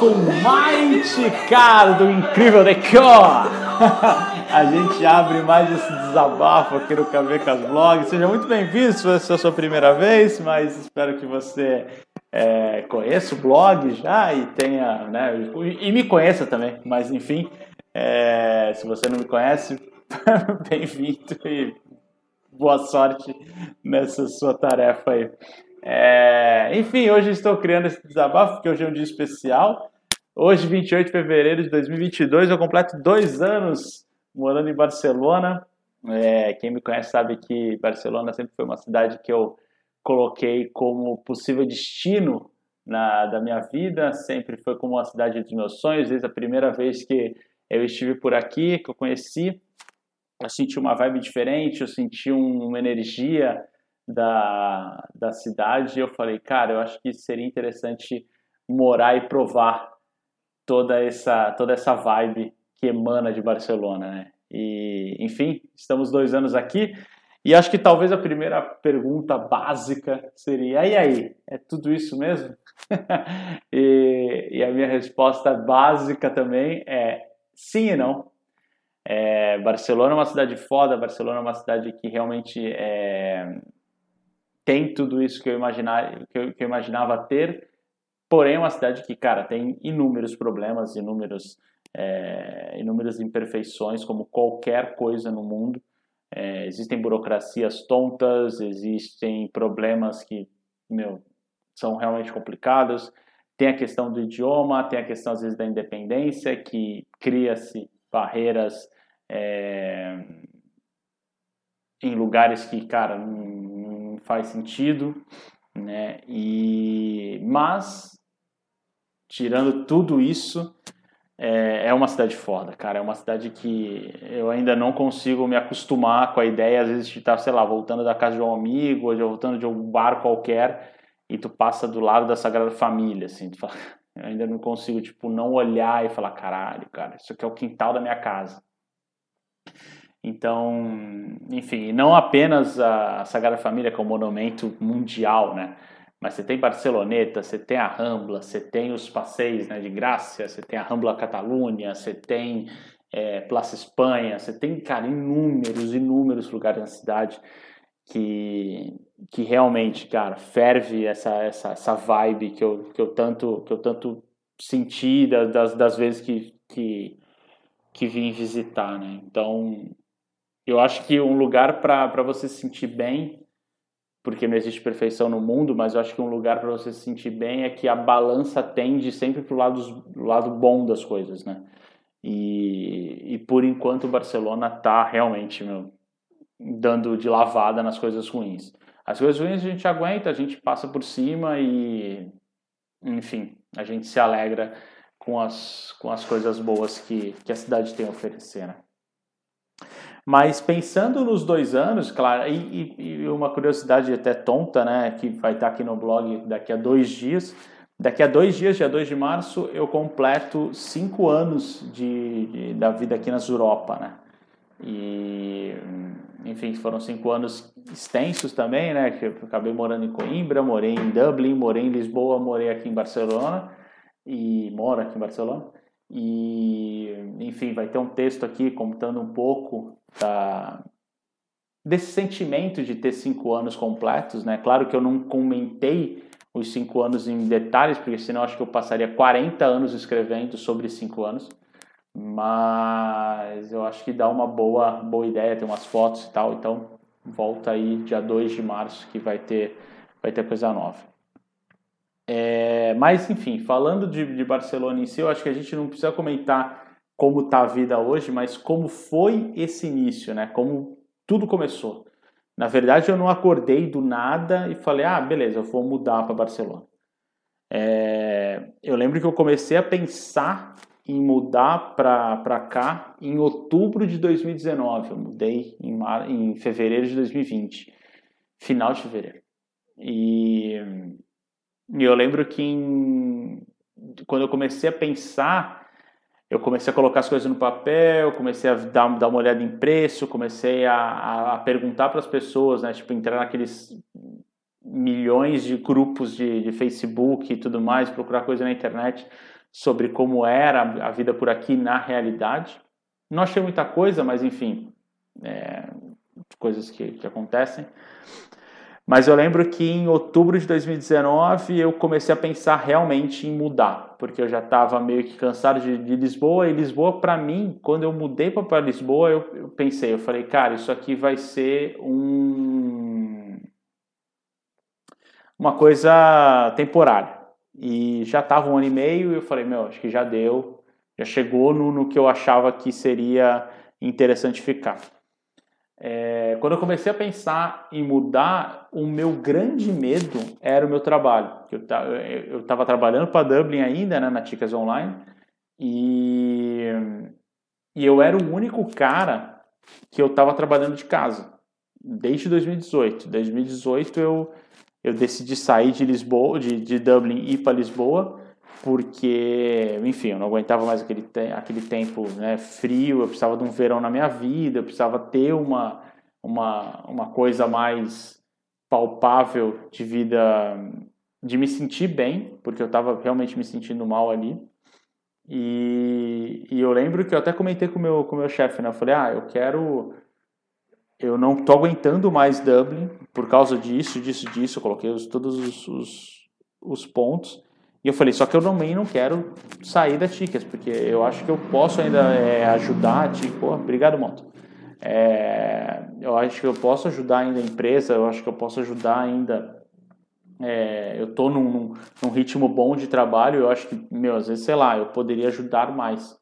com Mighty Cara do Incrível Decor. a gente abre mais esse desabafo aqui no Cavecas Blog. Seja muito bem-vindo se essa é a sua primeira vez, mas espero que você é, conheça o blog já e tenha, né, e me conheça também, mas enfim, é, se você não me conhece, bem-vindo e boa sorte nessa sua tarefa aí. É, enfim, hoje estou criando esse desabafo porque hoje é um dia especial. Hoje, 28 de fevereiro de 2022, eu completo dois anos morando em Barcelona. É, quem me conhece sabe que Barcelona sempre foi uma cidade que eu coloquei como possível destino na, da minha vida, sempre foi como uma cidade dos meus sonhos, desde a primeira vez que eu estive por aqui, que eu conheci, eu senti uma vibe diferente, eu senti um, uma energia, da, da cidade, eu falei, cara, eu acho que seria interessante morar e provar toda essa, toda essa vibe que emana de Barcelona, né? E, enfim, estamos dois anos aqui e acho que talvez a primeira pergunta básica seria: e aí, é tudo isso mesmo? e, e, a minha resposta básica também é sim e não. É, Barcelona é uma cidade foda, Barcelona é uma cidade que realmente é, tem tudo isso que eu, imaginar, que eu, que eu imaginava ter, porém é uma cidade que, cara, tem inúmeros problemas, inúmeros, é, inúmeras imperfeições, como qualquer coisa no mundo. É, existem burocracias tontas, existem problemas que, meu, são realmente complicados. Tem a questão do idioma, tem a questão, às vezes, da independência, que cria-se barreiras é, em lugares que, cara, não, faz sentido, né? E mas tirando tudo isso, é, é uma cidade foda, cara. É uma cidade que eu ainda não consigo me acostumar com a ideia, às vezes, de estar, sei lá, voltando da casa de um amigo, ou de voltando de um bar qualquer, e tu passa do lado da Sagrada Família, assim, tu fala, eu ainda não consigo, tipo, não olhar e falar, caralho, cara, isso aqui é o quintal da minha casa. Então, enfim, não apenas a Sagrada Família, que é um monumento mundial, né? Mas você tem Barceloneta, você tem a Rambla, você tem os passeios né, de Grácia, você tem a Rambla Catalunha, você tem é, Plaza Espanha, você tem, cara, inúmeros, inúmeros lugares na cidade que, que realmente, cara, ferve essa, essa, essa vibe que eu, que eu tanto que eu tanto senti das, das vezes que, que, que vim visitar, né? Então, eu acho que um lugar para você se sentir bem, porque não existe perfeição no mundo, mas eu acho que um lugar para você se sentir bem é que a balança tende sempre para o lado, lado bom das coisas, né? E, e por enquanto o Barcelona está realmente meu, dando de lavada nas coisas ruins. As coisas ruins a gente aguenta, a gente passa por cima e, enfim, a gente se alegra com as, com as coisas boas que, que a cidade tem a oferecer. Né? Mas pensando nos dois anos, claro, e, e, uma curiosidade até tonta, né, que vai estar aqui no blog daqui a dois dias. Daqui a dois dias, dia 2 de março, eu completo cinco anos de, de da vida aqui nas Europa, né? E, enfim, foram cinco anos extensos também, né? Que eu acabei morando em Coimbra, morei em Dublin, morei em Lisboa, morei aqui em Barcelona e moro aqui em Barcelona. E, enfim, vai ter um texto aqui contando um pouco da, desse sentimento de ter cinco anos completos, né? Claro que eu não comentei os cinco anos em detalhes, porque senão acho que eu passaria 40 anos escrevendo sobre cinco anos. Mas eu acho que dá uma boa, boa ideia, tem umas fotos e tal. Então, volta aí dia 2 de março que vai ter, vai ter coisa nova. É, mas, enfim, falando de, de, Barcelona em si, eu acho que a gente não precisa comentar como está a vida hoje, mas como foi esse início, né? Como tudo começou. Na verdade, eu não acordei do nada e falei, ah, beleza, eu vou mudar para Barcelona. É, eu lembro que eu comecei a pensar em mudar para cá em outubro de 2019. Eu mudei em, mar, em fevereiro de 2020, final de fevereiro. E e eu lembro que em, quando eu comecei a pensar, eu comecei a colocar as coisas no papel, comecei a dar, dar uma olhada em preço, comecei a, a perguntar para as pessoas, né? Tipo, entrar naqueles milhões de grupos de, de Facebook e tudo mais, procurar coisa na internet sobre como era a vida por aqui na realidade. Não achei muita coisa, mas enfim, é, coisas que, que acontecem. Mas eu lembro que em outubro de 2019 eu comecei a pensar realmente em mudar, porque eu já estava meio que cansado de, de, Lisboa. E Lisboa, para mim, quando eu mudei para Lisboa, eu, eu, pensei, eu falei, cara, isso aqui vai ser um uma coisa temporária. E já estava um ano e meio e eu falei, meu, acho que já deu, já chegou no, no que eu achava que seria interessante ficar. É, quando eu comecei a pensar em mudar, o meu grande medo era o meu trabalho. Eu estava trabalhando para Dublin ainda, né, na Ticas Online, e, e eu era o único cara que eu estava trabalhando de casa, desde 2018. 2018 eu, eu decidi sair de Lisboa, de, de Dublin e ir para Lisboa, porque, enfim, eu não aguentava mais aquele, te aquele tempo né, frio, eu precisava de um verão na minha vida, eu precisava ter uma, uma, uma coisa mais palpável de vida, de me sentir bem, porque eu estava realmente me sentindo mal ali. E, e eu lembro que eu até comentei com meu, o com meu chefe, né? Eu falei, ah, eu quero eu não tô aguentando mais Dublin por causa disso, disso, disso. Eu coloquei os, todos os, os, os, pontos. E eu falei, só que eu também não quero sair da Tickets, porque eu acho que eu posso ainda é, ajudar a Tickets. Pô, obrigado, Monto. É, eu acho que eu posso ajudar ainda a empresa, eu acho que eu posso ajudar ainda. É, eu estou num, num, num, ritmo bom de trabalho, eu acho que, meu, às vezes, sei lá, eu poderia ajudar mais.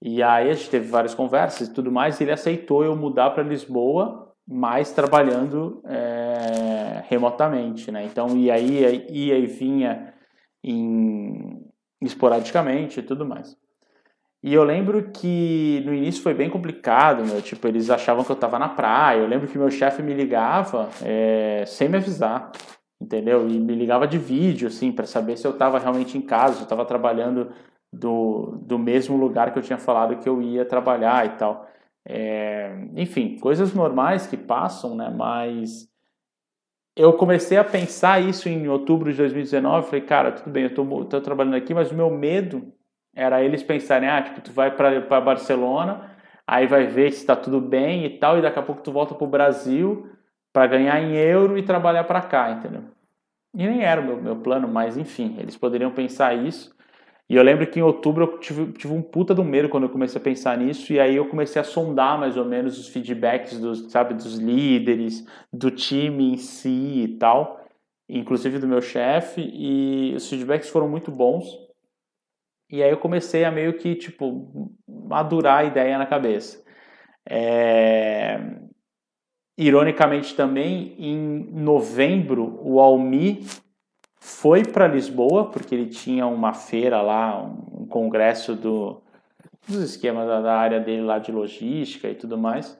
E aí a gente teve várias conversas e tudo mais, e ele aceitou eu mudar para Lisboa, mais trabalhando é, remotamente, né? Então, e aí ia e vinha em, esporadicamente e tudo mais. E eu lembro que no início foi bem complicado, meu, tipo, eles achavam que eu estava na praia. Eu lembro que meu chefe me ligava é, sem me avisar, entendeu? E me ligava de vídeo, assim, para saber se eu estava realmente em casa, se eu estava trabalhando do, do mesmo lugar que eu tinha falado que eu ia trabalhar e tal. É, enfim, coisas normais que passam, né? Mas eu comecei a pensar isso em outubro de 2019. Falei, cara, tudo bem, eu estou trabalhando aqui, mas o meu medo era eles pensarem, ah, tipo, tu vai para Barcelona, aí vai ver se está tudo bem e tal, e daqui a pouco tu volta para o Brasil para ganhar em euro e trabalhar para cá, entendeu? E nem era o meu, meu plano, mas enfim, eles poderiam pensar isso. E eu lembro que em outubro eu tive, tive um puta do medo quando eu comecei a pensar nisso, e aí eu comecei a sondar mais ou menos os feedbacks dos, sabe, dos líderes, do time em si e tal, inclusive do meu chefe, e os feedbacks foram muito bons. E aí eu comecei a meio que, tipo, madurar a ideia na cabeça. É... Ironicamente também, em novembro, o Almi foi para Lisboa, porque ele tinha uma feira lá, um congresso do, dos esquemas da, área dele lá de logística e tudo mais.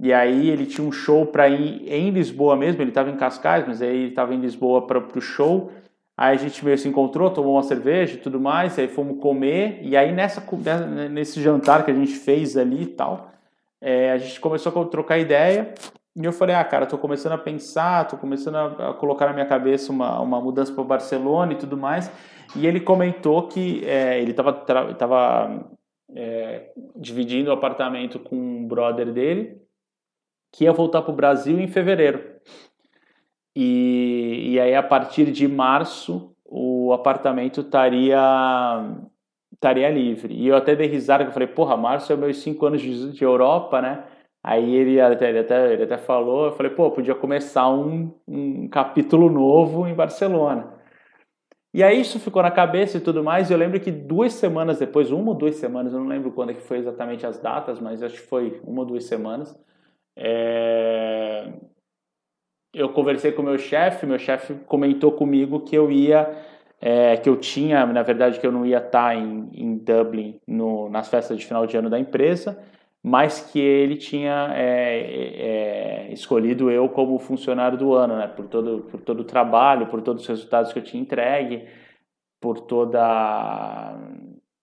E aí ele tinha um show para ir em Lisboa mesmo, ele estava em Cascais, mas aí ele estava em Lisboa para o show. Aí a gente meio se encontrou, tomou uma cerveja e tudo mais, aí fomos comer, e aí nessa, né, nesse jantar que a gente fez ali e tal, é, a gente começou a trocar ideia, e eu falei, ah, cara, tô começando a pensar, tô começando a, colocar na minha cabeça uma, uma mudança para Barcelona e tudo mais. E ele comentou que é, ele estava tava, é, dividindo o apartamento com um brother dele, que ia voltar para o Brasil em fevereiro. E, e aí, a partir de março, o apartamento estaria estaria livre. E eu até dei risada, que eu falei, porra, março é meus cinco anos de, de Europa, né? Aí ele até, ele até, ele até falou, eu falei, pô, podia começar um, um capítulo novo em Barcelona. E aí isso ficou na cabeça e tudo mais, e eu lembro que duas semanas depois, uma ou duas semanas, eu não lembro quando é que foi exatamente as datas, mas acho que foi uma ou duas semanas, é... eu conversei com meu chefe, meu chefe comentou comigo que eu ia, é, que eu tinha, na verdade, que eu não ia estar em, em Dublin no, nas festas de final de ano da empresa, mas que ele tinha é, é, escolhido eu como funcionário do ano, né? Por todo, por todo o trabalho, por todos os resultados que eu tinha entregue, por toda,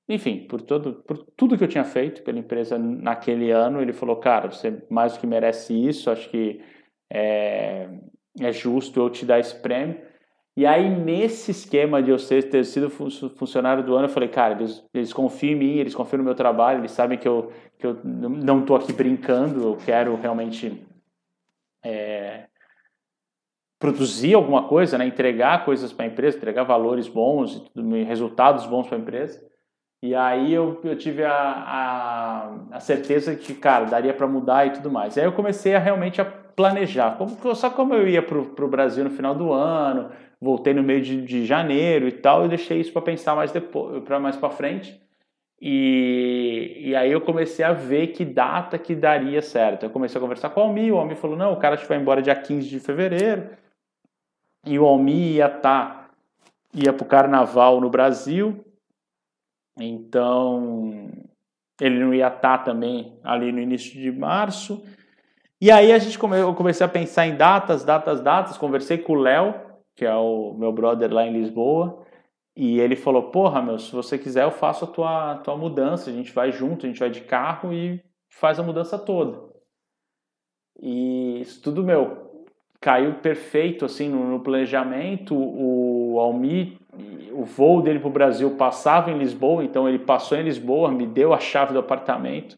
enfim, por todo, por tudo que eu tinha feito pela empresa naquele ano. Ele falou, cara, você mais do que merece isso. Acho que é, é justo eu te dar esse prêmio. E aí, nesse esquema de eu ser, ter sido funcionário do ano, eu falei, cara, eles, eles confiam em mim, eles confiam no meu trabalho, eles sabem que eu, que eu não estou aqui brincando, eu quero realmente é, produzir alguma coisa, né? entregar coisas para a empresa, entregar valores bons, resultados bons para a empresa. E aí eu, eu tive a, a, a certeza que, cara, daria para mudar e tudo mais. E aí eu comecei a realmente a planejar. Como, só como eu ia para o Brasil no final do ano, voltei no meio de, de janeiro e tal, eu deixei isso para pensar mais depois, para mais para frente. E, e aí eu comecei a ver que data que daria certo. Eu comecei a conversar com o Almi, o Almi falou, não, o cara te vai embora dia 15 de fevereiro, e o Almi ia tá, ia para o carnaval no Brasil, então ele não ia estar tá também ali no início de março. E aí a gente come, eu comecei a pensar em datas, datas, datas, conversei com o Léo, que é o meu brother lá em Lisboa, e ele falou: Porra, meu, se você quiser, eu faço a tua, tua mudança. A gente vai junto, a gente vai de carro e faz a mudança toda. E isso tudo, meu, caiu perfeito assim no, no planejamento. O Almi, o voo dele para o Brasil passava em Lisboa, então ele passou em Lisboa, me deu a chave do apartamento,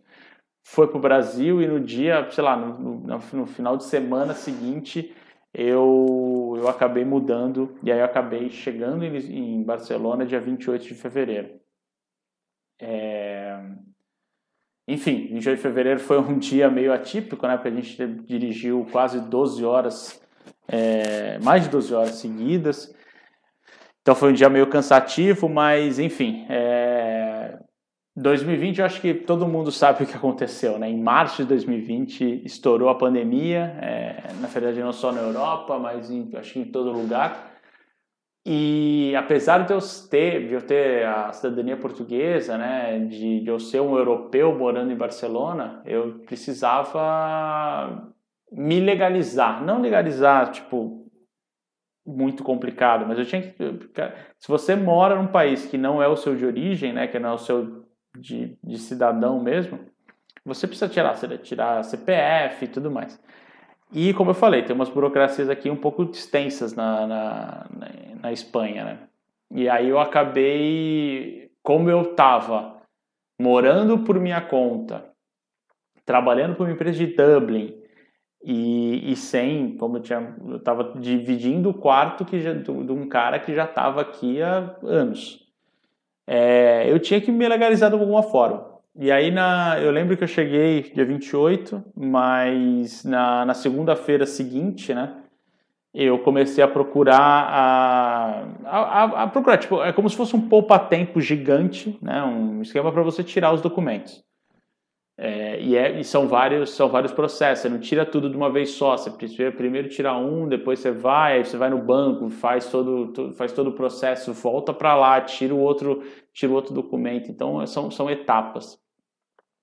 foi para o Brasil e no dia, sei lá, no, no, no final de semana seguinte eu, eu acabei mudando e aí eu acabei chegando em, em Barcelona dia 28 de fevereiro. É... Enfim, 28 de fevereiro foi um dia meio atípico, né? Porque a gente dirigiu quase 12 horas, é, mais de 12 horas seguidas. Então foi um dia meio cansativo, mas enfim, é, 2020, eu acho que todo mundo sabe o que aconteceu, né? Em março de 2020 estourou a pandemia, é, na verdade não só na Europa, mas em, acho que em todo lugar. E apesar de eu ter, de eu ter a cidadania portuguesa, né, de, de eu ser um europeu morando em Barcelona, eu precisava me legalizar, não legalizar tipo muito complicado, mas eu tinha que se você mora num país que não é o seu de origem, né, que não é o seu de, de cidadão mesmo, você precisa tirar, tirar CPF e tudo mais. E, como eu falei, tem umas burocracias aqui um pouco extensas na, na, na Espanha, né? E aí eu acabei, como eu estava morando por minha conta, trabalhando para uma empresa de Dublin e, e sem, como eu tinha, eu estava dividindo o quarto que já, de um cara que já estava aqui há anos é, eu tinha que me legalizar de alguma forma. E aí na, eu lembro que eu cheguei dia 28, mas na, na segunda-feira seguinte, né? Eu comecei a procurar a, a, a, procurar, tipo, é como se fosse um poupa-tempo gigante, né? Um esquema para você tirar os documentos. É, e, é, e, são vários são vários processos. Você não tira tudo de uma vez só. Você precisa primeiro tirar um, depois você vai, você vai no banco, faz todo, faz todo o processo, volta para lá, tira o outro tira o outro documento. Então são, são etapas.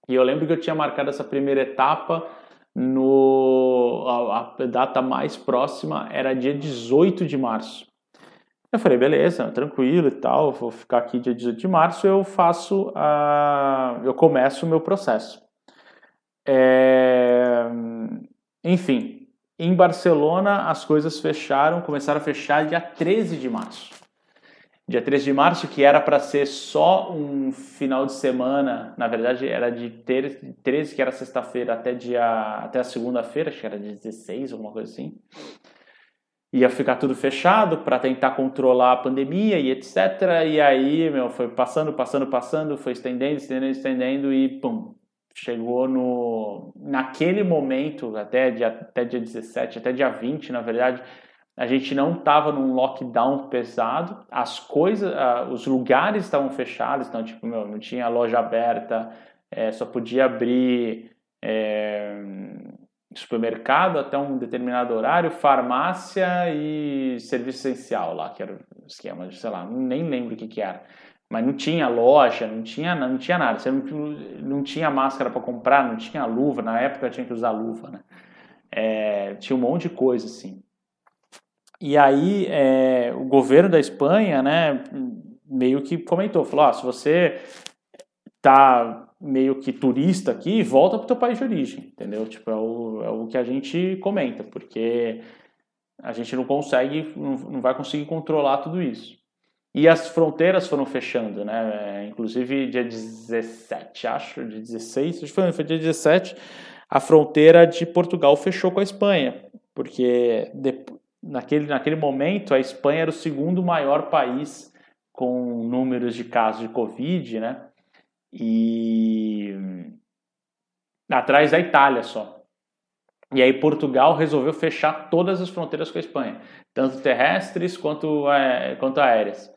E eu lembro que eu tinha marcado essa primeira etapa no a, a data mais próxima era dia 18 de março. Eu falei, beleza, tranquilo e tal, vou ficar aqui dia 18 de março, eu faço a, eu começo o meu processo. É... Enfim, em Barcelona as coisas fecharam, começaram a fechar dia 13 de março. Dia 13 de março, que era para ser só um final de semana, na verdade era de 13, que era sexta-feira, até dia até a segunda-feira, acho que era 16, alguma coisa assim. Ia ficar tudo fechado para tentar controlar a pandemia e etc. E aí, meu, foi passando, passando, passando, foi estendendo, estendendo, estendendo e pum, chegou no naquele momento, até dia, até dia 17, até dia 20, na verdade, a gente não estava num lockdown pesado, as coisas, uh, os lugares estavam fechados, então, tipo, meu, não tinha loja aberta, é, só podia abrir é, supermercado até um determinado horário, farmácia e serviço essencial lá, que era o esquema, sei lá, nem lembro o que que era. Mas não tinha loja, não tinha, não tinha nada. Você não, não tinha máscara para comprar, não tinha luva. Na época tinha que usar luva, né? É, tinha um monte de coisa assim. E aí é, o governo da Espanha, né, meio que comentou, falou, ah, se você tá meio que turista aqui, volta para o teu país de origem, entendeu? Tipo, é o, é o que a gente comenta, porque a gente não consegue, não vai conseguir controlar tudo isso. E as fronteiras foram fechando, né? Inclusive dia 17, acho, dia 16, acho que foi, foi dia 17, a fronteira de Portugal fechou com a Espanha, porque de, naquele, naquele momento a Espanha era o segundo maior país com números de casos de Covid, né? E atrás da Itália só. E aí Portugal resolveu fechar todas as fronteiras com a Espanha, tanto terrestres quanto, é, quanto aéreas.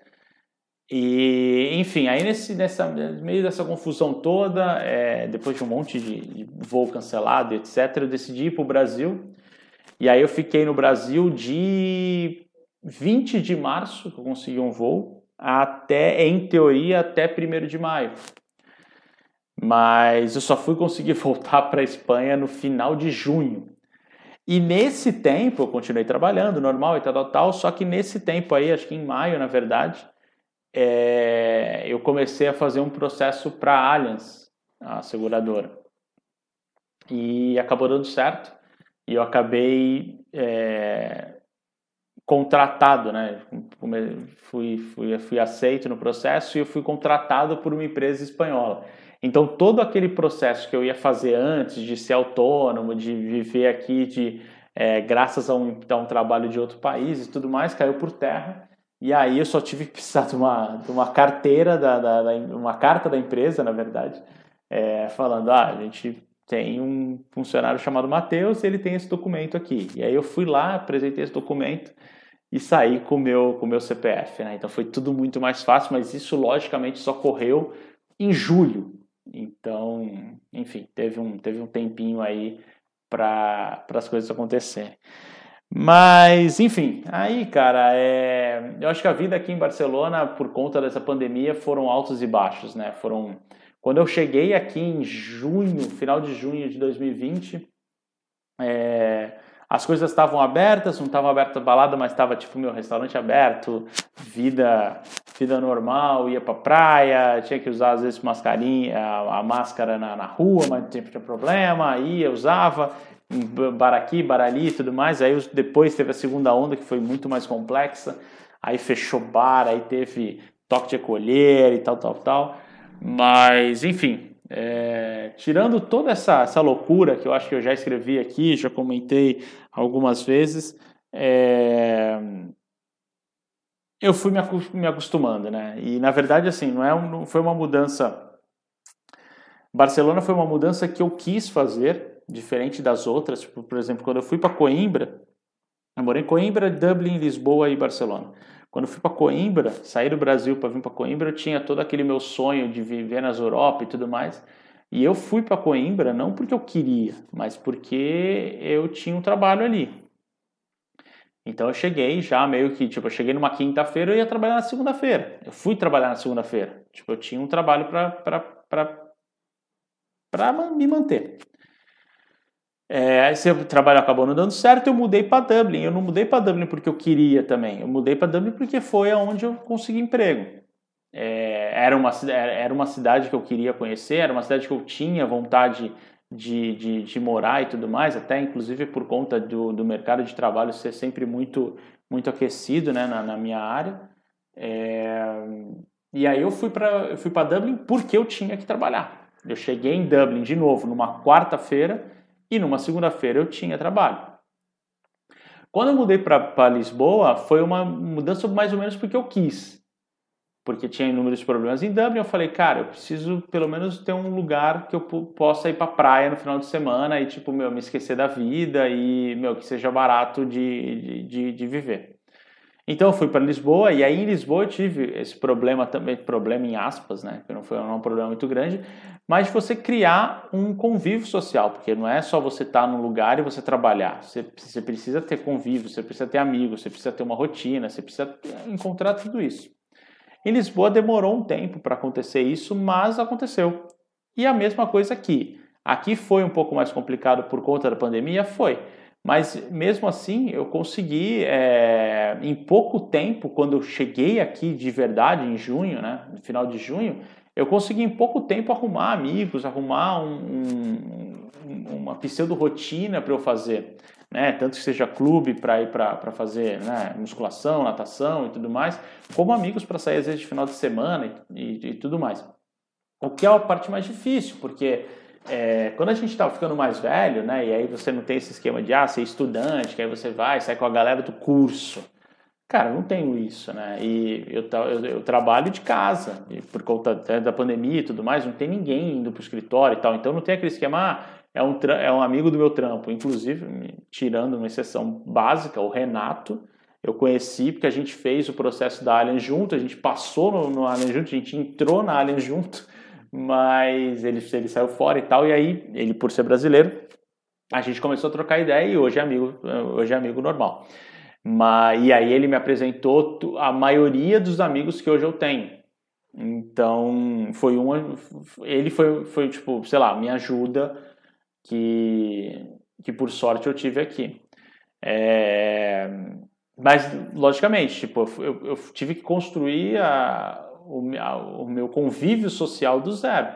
E, enfim, aí nesse nessa, meio dessa confusão toda, é, depois de um monte de, de, voo cancelado, etc., eu decidi ir para o Brasil. E aí eu fiquei no Brasil de 20 de março, que eu consegui um voo, até, em teoria, até 1 de maio. Mas eu só fui conseguir voltar para a Espanha no final de junho. E nesse tempo eu continuei trabalhando, normal e tal, tal, tal, só que nesse tempo aí, acho que em maio, na verdade, é, eu comecei a fazer um processo para a Allianz, a seguradora. E acabou dando certo. E eu acabei é, contratado, né? Fui, fui, fui aceito no processo e eu fui contratado por uma empresa espanhola. Então, todo aquele processo que eu ia fazer antes de ser autônomo, de viver aqui, de é, graças a um, a um trabalho de outro país e tudo mais, caiu por terra. E aí eu só tive que precisar de uma, de uma carteira, da, da, da uma carta da empresa, na verdade, é, falando, ah, a gente tem um funcionário chamado Matheus ele tem esse documento aqui. E aí eu fui lá, apresentei esse documento e saí com meu, o com meu CPF. Né? Então foi tudo muito mais fácil, mas isso logicamente só correu em julho. Então, enfim, teve um, teve um tempinho aí para as coisas acontecerem. Mas, enfim, aí, cara, é... eu acho que a vida aqui em Barcelona, por conta dessa pandemia, foram altos e baixos, né? Foram. Quando eu cheguei aqui em junho, final de junho de 2020, é... as coisas estavam abertas, não estavam abertas a balada, mas estava tipo meu restaurante aberto, vida vida normal, ia pra praia, tinha que usar às vezes mascarinha, a, a máscara na, na rua, mas não tinha problema, ia, usava bar aqui, bar ali e tudo mais. Aí depois teve a segunda onda que foi muito mais complexa. Aí fechou bar, aí teve toque de acolher e tal, tal, tal. Mas, enfim, é, tirando toda essa, essa loucura que eu acho que eu já escrevi aqui, já comentei algumas vezes, é, eu fui me acostumando, né? E na verdade, assim, não, é um, não foi uma mudança. Barcelona foi uma mudança que eu quis fazer, diferente das outras. Tipo, por exemplo, quando eu fui para Coimbra, eu morei em Coimbra, Dublin, Lisboa e Barcelona. Quando eu fui para Coimbra, saí do Brasil para vir para Coimbra, eu tinha todo aquele meu sonho de viver nas Europa e tudo mais. E eu fui para Coimbra não porque eu queria, mas porque eu tinha um trabalho ali. Então eu cheguei já meio que, tipo, eu cheguei numa quinta-feira e ia trabalhar na segunda-feira. Eu fui trabalhar na segunda-feira. Tipo, eu tinha um trabalho para me manter. É, esse trabalho acabou não dando certo, eu mudei para Dublin. Eu não mudei para Dublin porque eu queria também. Eu mudei para Dublin porque foi aonde eu consegui emprego. É, era, uma, era uma cidade que eu queria conhecer, era uma cidade que eu tinha vontade de, de, de morar e tudo mais, até inclusive por conta do, do mercado de trabalho ser sempre muito, muito aquecido né, na, na minha área. É, e aí eu fui para Dublin porque eu tinha que trabalhar. Eu cheguei em Dublin de novo numa quarta-feira e numa segunda-feira eu tinha trabalho. Quando eu mudei para Lisboa, foi uma mudança mais ou menos porque eu quis. Porque tinha inúmeros problemas em Dublin. Eu falei, cara, eu preciso pelo menos ter um lugar que eu possa ir para praia no final de semana e, tipo, meu, me esquecer da vida e, meu, que seja barato de, de, de viver. Então eu fui para Lisboa e aí em Lisboa eu tive esse problema também, problema em aspas, né? Que não foi um problema muito grande, mas de você criar um convívio social, porque não é só você estar tá num lugar e você trabalhar. Você, você precisa ter convívio, você precisa ter amigos, você precisa ter uma rotina, você precisa encontrar tudo isso. Em Lisboa demorou um tempo para acontecer isso, mas aconteceu. E a mesma coisa aqui. Aqui foi um pouco mais complicado por conta da pandemia, foi. Mas mesmo assim, eu consegui, é, em pouco tempo, quando eu cheguei aqui de verdade, em junho, né, no final de junho, eu consegui em pouco tempo arrumar amigos, arrumar um, um, uma pseudo-rotina para eu fazer. né? Tanto que seja clube para ir para fazer né, musculação, natação e tudo mais, como amigos para sair às vezes de final de semana e, e, e tudo mais. O que é a parte mais difícil, porque é, quando a gente está ficando mais velho, né, e aí você não tem esse esquema de ah, ser estudante, que aí você vai, sai com a galera do curso. Cara, eu não tenho isso, né? E eu, eu, eu trabalho de casa, por conta da pandemia e tudo mais, não tem ninguém indo para o escritório e tal. Então não tem aquele esquema, ah, é um, é um amigo do meu trampo. Inclusive, tirando uma exceção básica, o Renato, eu conheci porque a gente fez o processo da Alien junto, a gente passou no, no Alien junto, a gente entrou na Alien junto mas ele, ele saiu fora e tal, e aí, ele por ser brasileiro, a gente começou a trocar ideia e hoje é amigo, hoje é amigo normal. Mas, e aí ele me apresentou a maioria dos amigos que hoje eu tenho. Então, foi uma. Ele foi, foi tipo, sei lá, minha ajuda que, que por sorte eu tive aqui. É, mas, logicamente, tipo, eu, eu tive que construir a, o, meu convívio social do zero.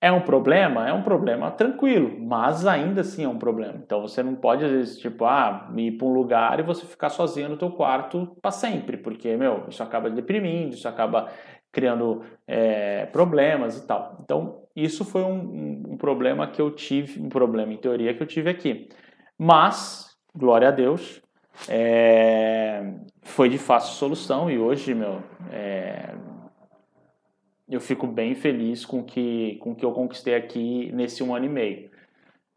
É um problema? É um problema tranquilo, mas ainda assim é um problema. Então você não pode, às vezes, tipo, ah, ir para um lugar e você ficar sozinho no teu quarto para sempre, porque, meu, isso acaba deprimindo, isso acaba criando é, problemas e tal. Então, isso foi um, um, problema que eu tive, um problema em teoria que eu tive aqui. Mas, glória a Deus, é, foi de fácil solução e hoje, meu, é, eu fico bem feliz com que, com que eu conquistei aqui nesse um ano e meio.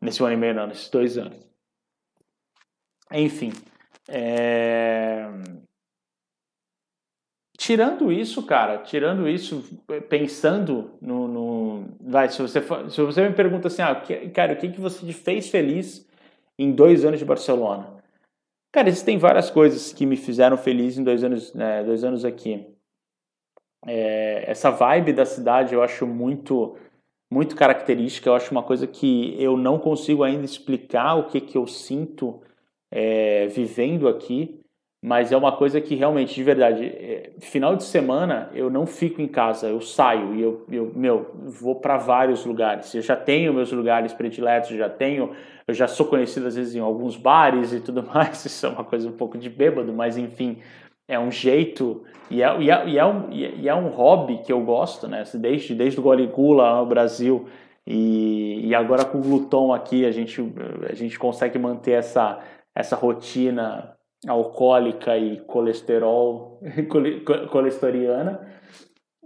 Nesse um ano e meio, não, nesses dois anos. Enfim. É... Tirando isso, cara, tirando isso, pensando no. no... Vai, se você, se você me pergunta assim, ah, cara, o que, que você te fez feliz em dois anos de Barcelona? Cara, existem várias coisas que me fizeram feliz em dois anos, né, dois anos aqui. É, essa vibe da cidade eu acho muito muito característica. Eu acho uma coisa que eu não consigo ainda explicar o que, que eu sinto é, vivendo aqui, mas é uma coisa que realmente, de verdade, é, final de semana eu não fico em casa, eu saio e eu, eu meu, vou para vários lugares. Eu já tenho meus lugares prediletos, já tenho, eu já sou conhecido às vezes em alguns bares e tudo mais. Isso é uma coisa um pouco de bêbado, mas enfim, é um jeito e é, e é, e é, um, e é um hobby que eu gosto, né? Desde, desde o Goligula no Brasil e, e agora com o Gluton aqui a gente, a gente consegue manter essa, essa rotina alcoólica e colesterol colesteriana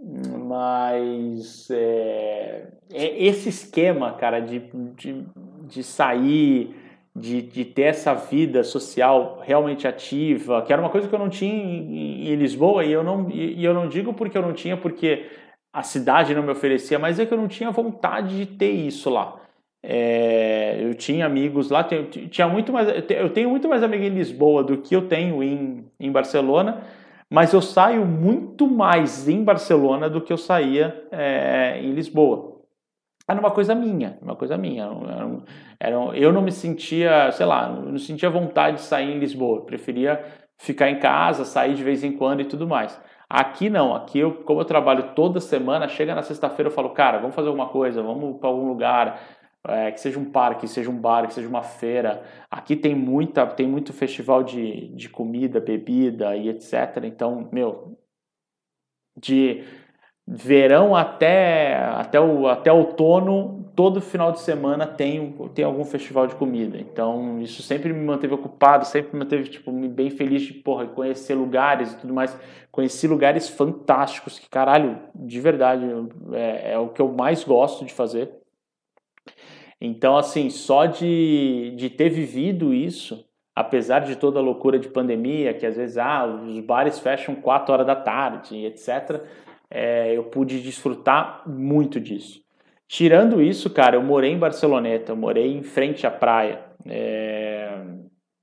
mas é, é, esse esquema cara de, de, de sair de, de ter essa vida social realmente ativa, que era uma coisa que eu não tinha em, em Lisboa, e eu, não, e, eu não digo porque eu não tinha, porque a cidade não me oferecia, mas é que eu não tinha vontade de ter isso lá. É, eu tinha amigos lá, tinha, tinha muito mais, eu tenho muito mais amigos em Lisboa do que eu tenho em, em Barcelona, mas eu saio muito mais em Barcelona do que eu saía é, em Lisboa era uma coisa minha, uma coisa minha. Era, era, eu não me sentia, sei lá, não sentia vontade de sair em Lisboa. preferia ficar em casa, sair de vez em quando e tudo mais. Aqui não, aqui eu, como eu trabalho toda semana, chega na sexta-feira eu falo, cara, vamos fazer alguma coisa, vamos para algum lugar, é, que seja um parque, que seja um bar, que seja uma feira. Aqui tem muita, tem muito festival de, de comida, bebida e etc. Então, meu, de verão até, até, o, até outono, todo final de semana tem, tem algum festival de comida. Então, isso sempre me manteve ocupado, sempre me manteve tipo, bem feliz de porra, conhecer lugares e tudo mais. Conheci lugares fantásticos, que caralho, de verdade, é, é o que eu mais gosto de fazer. Então, assim, só de, de ter vivido isso, apesar de toda a loucura de pandemia, que às vezes ah, os bares fecham 4 horas da tarde, etc é, eu pude desfrutar muito disso. Tirando isso, cara, eu morei em Barceloneta, eu morei em frente à praia. É,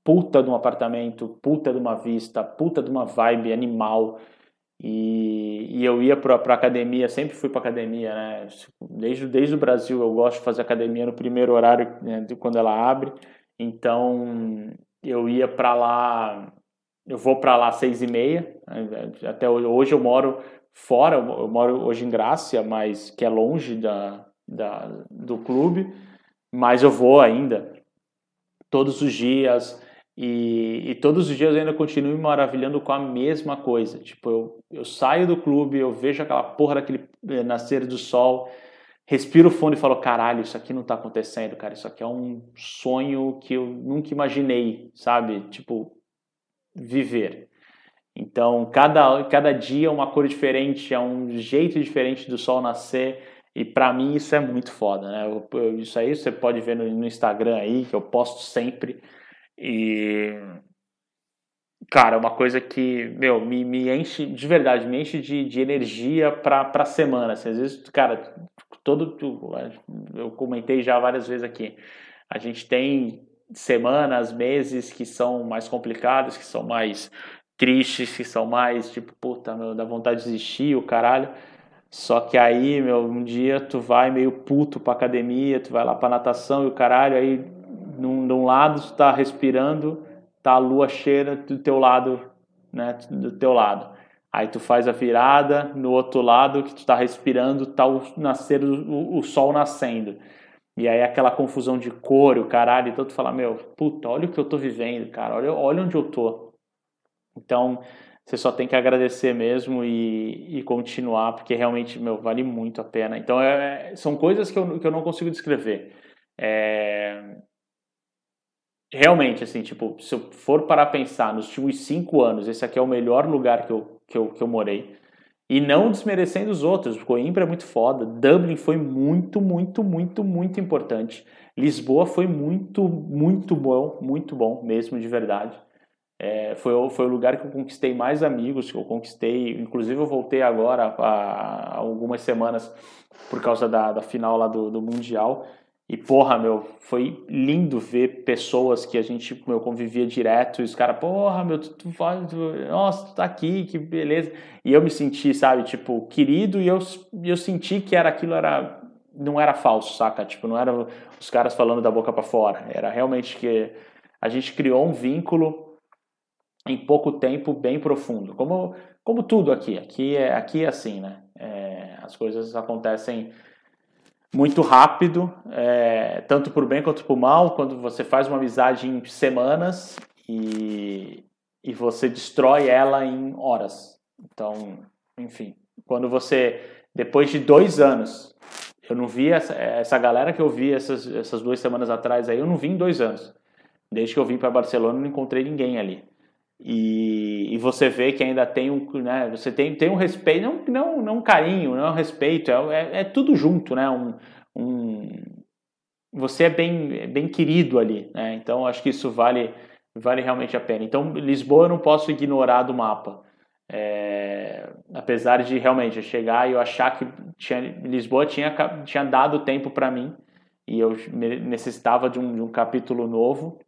puta de um apartamento, puta de uma vista, puta de uma vibe animal. E, e eu ia para a academia, sempre fui para academia, né? Desde, desde o Brasil eu gosto de fazer academia no primeiro horário, né, quando ela abre. Então eu ia para lá, eu vou para lá às seis e meia. Né? Até hoje eu moro fora, eu moro hoje em Grácia, mas que é longe da, da, do clube, mas eu vou ainda todos os dias. E, e, todos os dias eu ainda continuo me maravilhando com a mesma coisa. Tipo, eu, eu saio do clube, eu vejo aquela porra daquele eh, nascer do sol, respiro fundo e falo: caralho, isso aqui não tá acontecendo, cara. Isso aqui é um sonho que eu nunca imaginei, sabe? Tipo, viver. Então, cada, cada dia é uma cor diferente, é um jeito diferente do sol nascer. E para mim isso é muito foda, né? Eu, eu, isso aí você pode ver no, no, Instagram aí, que eu posto sempre. E. Cara, é uma coisa que, meu, me, me enche, de verdade, me enche de, de energia pra, pra semana. Assim, às vezes, cara, todo. Eu comentei já várias vezes aqui. A gente tem semanas, meses que são mais complicados, que são mais tristes, que são mais tipo, puta, meu, dá vontade de desistir, o caralho. Só que aí, meu, um dia tu vai meio puto pra academia, tu vai lá pra natação e o caralho, aí num, num lado tu tá respirando, tá a lua cheia do teu lado, né, do teu lado. Aí tu faz a virada, no outro lado que tu tá respirando, tá o nascer o, o sol nascendo. E aí aquela confusão de cor, o caralho, então tu fala, meu, puta, olha o que eu tô vivendo, cara, olha, olha onde eu tô. Então, você só tem que agradecer mesmo e, e continuar, porque realmente, meu, vale muito a pena. Então, é, são coisas que eu, que eu não consigo descrever. É, realmente, assim, tipo, se eu for parar a pensar nos últimos cinco anos, esse aqui é o melhor lugar que eu, que eu, que eu morei. E não desmerecendo os outros, Coimbra é muito foda, Dublin foi muito, muito, muito, muito importante. Lisboa foi muito, muito bom, muito bom mesmo, de verdade. É, foi, foi o lugar que eu conquistei mais amigos, que eu conquistei, inclusive eu voltei agora há, algumas semanas por causa da, da final lá do, do Mundial, e porra, meu, foi lindo ver pessoas que a gente, meu, convivia direto, e os caras, porra, meu, tu, tu, tu, nossa, tu tá aqui, que beleza. E eu me senti, sabe, tipo, querido, e eu, eu senti que era aquilo, era, não era falso, saca? Tipo, não era os caras falando da boca para fora, era realmente que a gente criou um vínculo em pouco tempo bem profundo. Como, como tudo aqui. Aqui é, aqui é assim, né? É, as coisas acontecem muito rápido, é, tanto por bem quanto por mal, quando você faz uma amizade em semanas e, e você destrói ela em horas. Então, enfim, quando você, depois de dois anos, eu não vi essa, essa galera que eu vi essas, essas duas semanas atrás aí, eu não vi em dois anos. Desde que eu vim para Barcelona, não encontrei ninguém ali. E, e, você vê que ainda tem um, né, você tem, tem um respeito, não, não, não um carinho, não é um respeito, é, é, é, tudo junto, né, um, um, você é bem, é bem querido ali, né, então acho que isso vale, vale realmente a pena. Então Lisboa eu não posso ignorar do mapa, é, apesar de realmente chegar e eu achar que tinha, Lisboa tinha, tinha dado tempo para mim e eu necessitava de um, de um capítulo novo,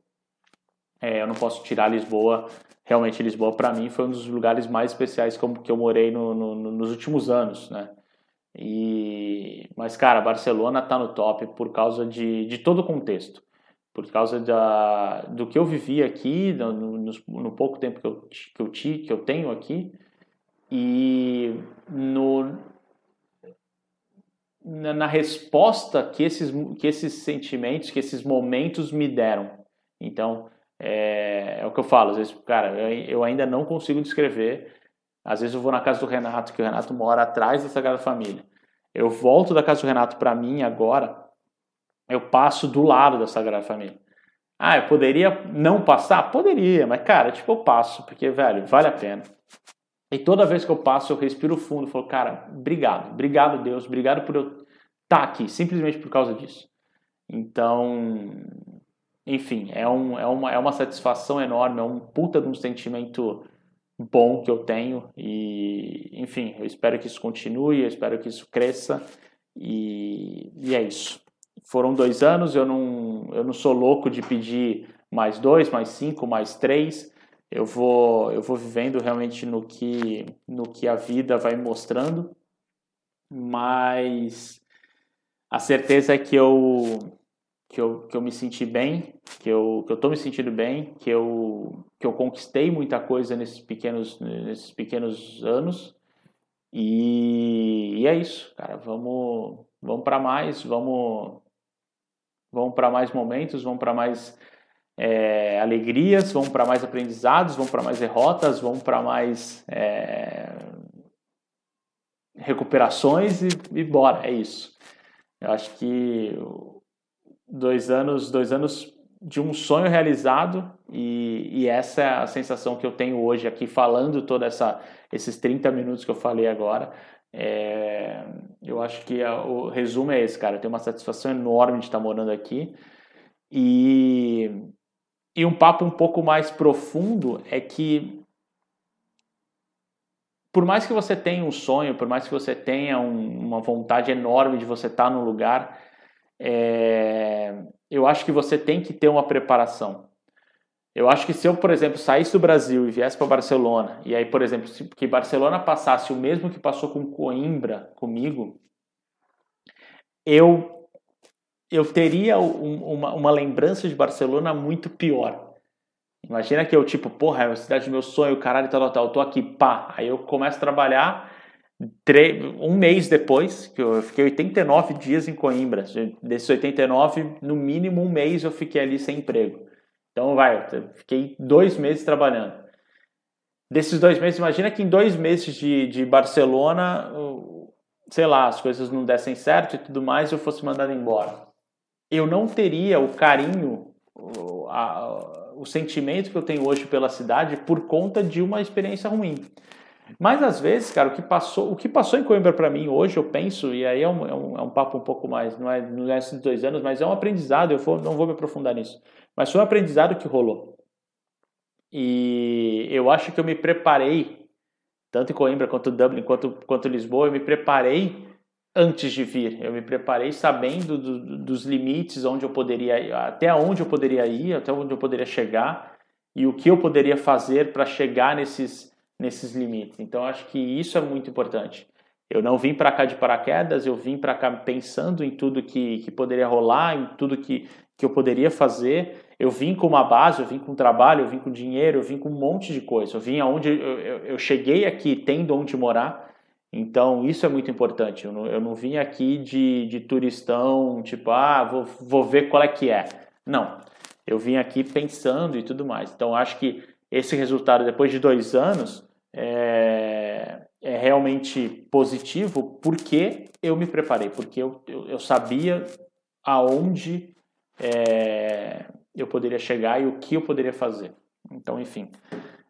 é, eu não posso tirar Lisboa. Realmente, Lisboa, para mim, foi um dos lugares mais especiais como que eu morei no, no, nos últimos anos, né? E, mas, cara, Barcelona tá no top por causa de, de todo o contexto. Por causa da, do que eu vivi aqui, no, no, no pouco tempo que eu, que, eu, que eu tenho aqui, e no, na, na resposta que esses, que esses sentimentos, que esses momentos me deram. Então, é, é, o que eu falo, às vezes, cara, eu, eu, ainda não consigo descrever. Às vezes eu vou na casa do Renato, que o Renato mora atrás da Sagrada Família. Eu volto da casa do Renato para mim agora, eu passo do lado da Sagrada Família. Ah, eu poderia não passar? Poderia, mas cara, tipo, eu passo, porque, velho, vale a pena. E toda vez que eu passo, eu respiro fundo falo, cara, obrigado, obrigado Deus, obrigado por eu estar tá aqui, simplesmente por causa disso. Então, enfim, é, um, é, uma, é uma satisfação enorme, é um puta de um sentimento bom que eu tenho e, enfim, eu espero que isso continue, eu espero que isso cresça e, e é isso. Foram dois anos, eu não, eu não sou louco de pedir mais dois, mais cinco, mais três. Eu vou, eu vou vivendo realmente no que, no que a vida vai mostrando, mas a certeza é que eu que eu, que eu me senti bem, que eu, que eu tô me sentindo bem, que eu, que eu conquistei muita coisa nesses pequenos, nesses pequenos anos. E, e é isso, cara. Vamos, vamos para mais, vamos, vamos para mais momentos, vamos para mais é, alegrias, vão para mais aprendizados, vão para mais derrotas, vão para mais é, recuperações e, e bora, é isso. Eu acho que dois anos, dois anos de um sonho realizado e, e, essa é a sensação que eu tenho hoje aqui falando toda essa esses 30 minutos que eu falei agora. É, eu acho que a, o resumo é esse, cara. Eu tenho uma satisfação enorme de estar morando aqui e e um papo um pouco mais profundo é que por mais que você tenha um sonho, por mais que você tenha um, uma vontade enorme de você estar no lugar, é, eu acho que você tem que ter uma preparação. Eu acho que se eu, por exemplo, saísse do Brasil e viesse para Barcelona, e aí, por exemplo, se, que Barcelona passasse o mesmo que passou com Coimbra comigo, eu eu teria um, uma, uma lembrança de Barcelona muito pior. Imagina que eu, tipo, porra, é a cidade do meu sonho, caralho, tal, tal, tal, eu tô aqui, pá. Aí eu começo a trabalhar um mês depois, que eu fiquei 89 dias em Coimbra. Desses 89, no mínimo um mês eu fiquei ali sem emprego. Então, vai, fiquei dois meses trabalhando. Desses dois meses, imagina que em dois meses de, de Barcelona, sei lá, as coisas não dessem certo e tudo mais, eu fosse mandado embora eu não teria o carinho, o, a, o sentimento que eu tenho hoje pela cidade por conta de uma experiência ruim. Mas às vezes, cara, o que passou, o que passou em Coimbra para mim hoje, eu penso, e aí é um, é um, é um, papo um pouco mais, não é, não é esses dois anos, mas é um aprendizado, eu vou, não vou me aprofundar nisso. Mas foi um aprendizado que rolou. E eu acho que eu me preparei, tanto em Coimbra quanto Dublin, quanto, quanto Lisboa, eu me preparei antes de vir. Eu me preparei sabendo do, dos limites, onde eu poderia, até onde eu poderia ir, até onde eu poderia chegar e o que eu poderia fazer para chegar nesses, nesses limites. Então, acho que isso é muito importante. Eu não vim para cá de paraquedas, eu vim para cá pensando em tudo que, que poderia rolar, em tudo que, que eu poderia fazer. Eu vim com uma base, eu vim com trabalho, eu vim com dinheiro, eu vim com um monte de coisa. Eu vim aonde eu, eu, eu cheguei aqui tendo onde morar então, isso é muito importante. Eu não, eu não vim aqui de, de turistão, tipo, ah, vou, vou ver qual é que é. Não. Eu vim aqui pensando e tudo mais. Então, acho que esse resultado, depois de dois anos, é, é realmente positivo porque eu me preparei, porque eu, eu, eu sabia aonde é, eu poderia chegar e o que eu poderia fazer. Então, enfim.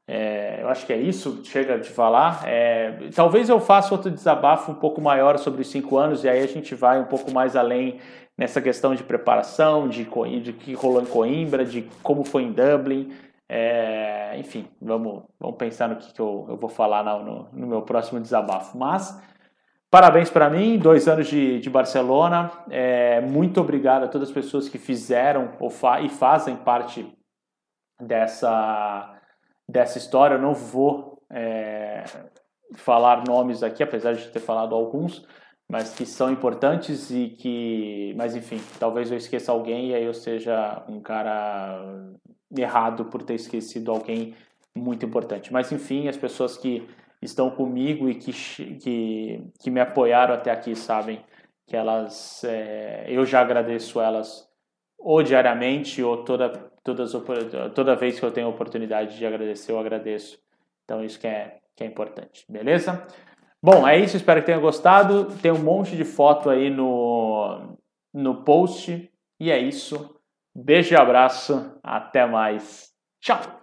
É, eu acho que é isso, chega de falar. É, talvez eu faça outro desabafo um pouco maior sobre os cinco anos e aí a gente vai um pouco mais além nessa questão de preparação, de, de que rolou em Coimbra, de como foi em Dublin. É, enfim, vamos, vamos pensar no que, que eu, eu vou falar no, no meu próximo desabafo. Mas parabéns para mim, dois anos de, de Barcelona. É, muito obrigado a todas as pessoas que fizeram ou fa e fazem parte dessa dessa história. Eu não vou é, falar nomes aqui, apesar de ter falado alguns, mas que são importantes e que, mas enfim, talvez eu esqueça alguém e aí eu seja um cara errado por ter esquecido alguém muito importante. Mas enfim, as pessoas que estão comigo e que, que, que me apoiaram até aqui sabem que elas, é, eu já agradeço elas ou diariamente ou toda todas, toda vez que eu tenho a oportunidade de agradecer, eu agradeço. Então, isso que é, que é importante, beleza? Bom, é isso, espero que tenha gostado. Tem um monte de foto aí no, no post. E é isso. Beijo e abraço. Até mais. Tchau!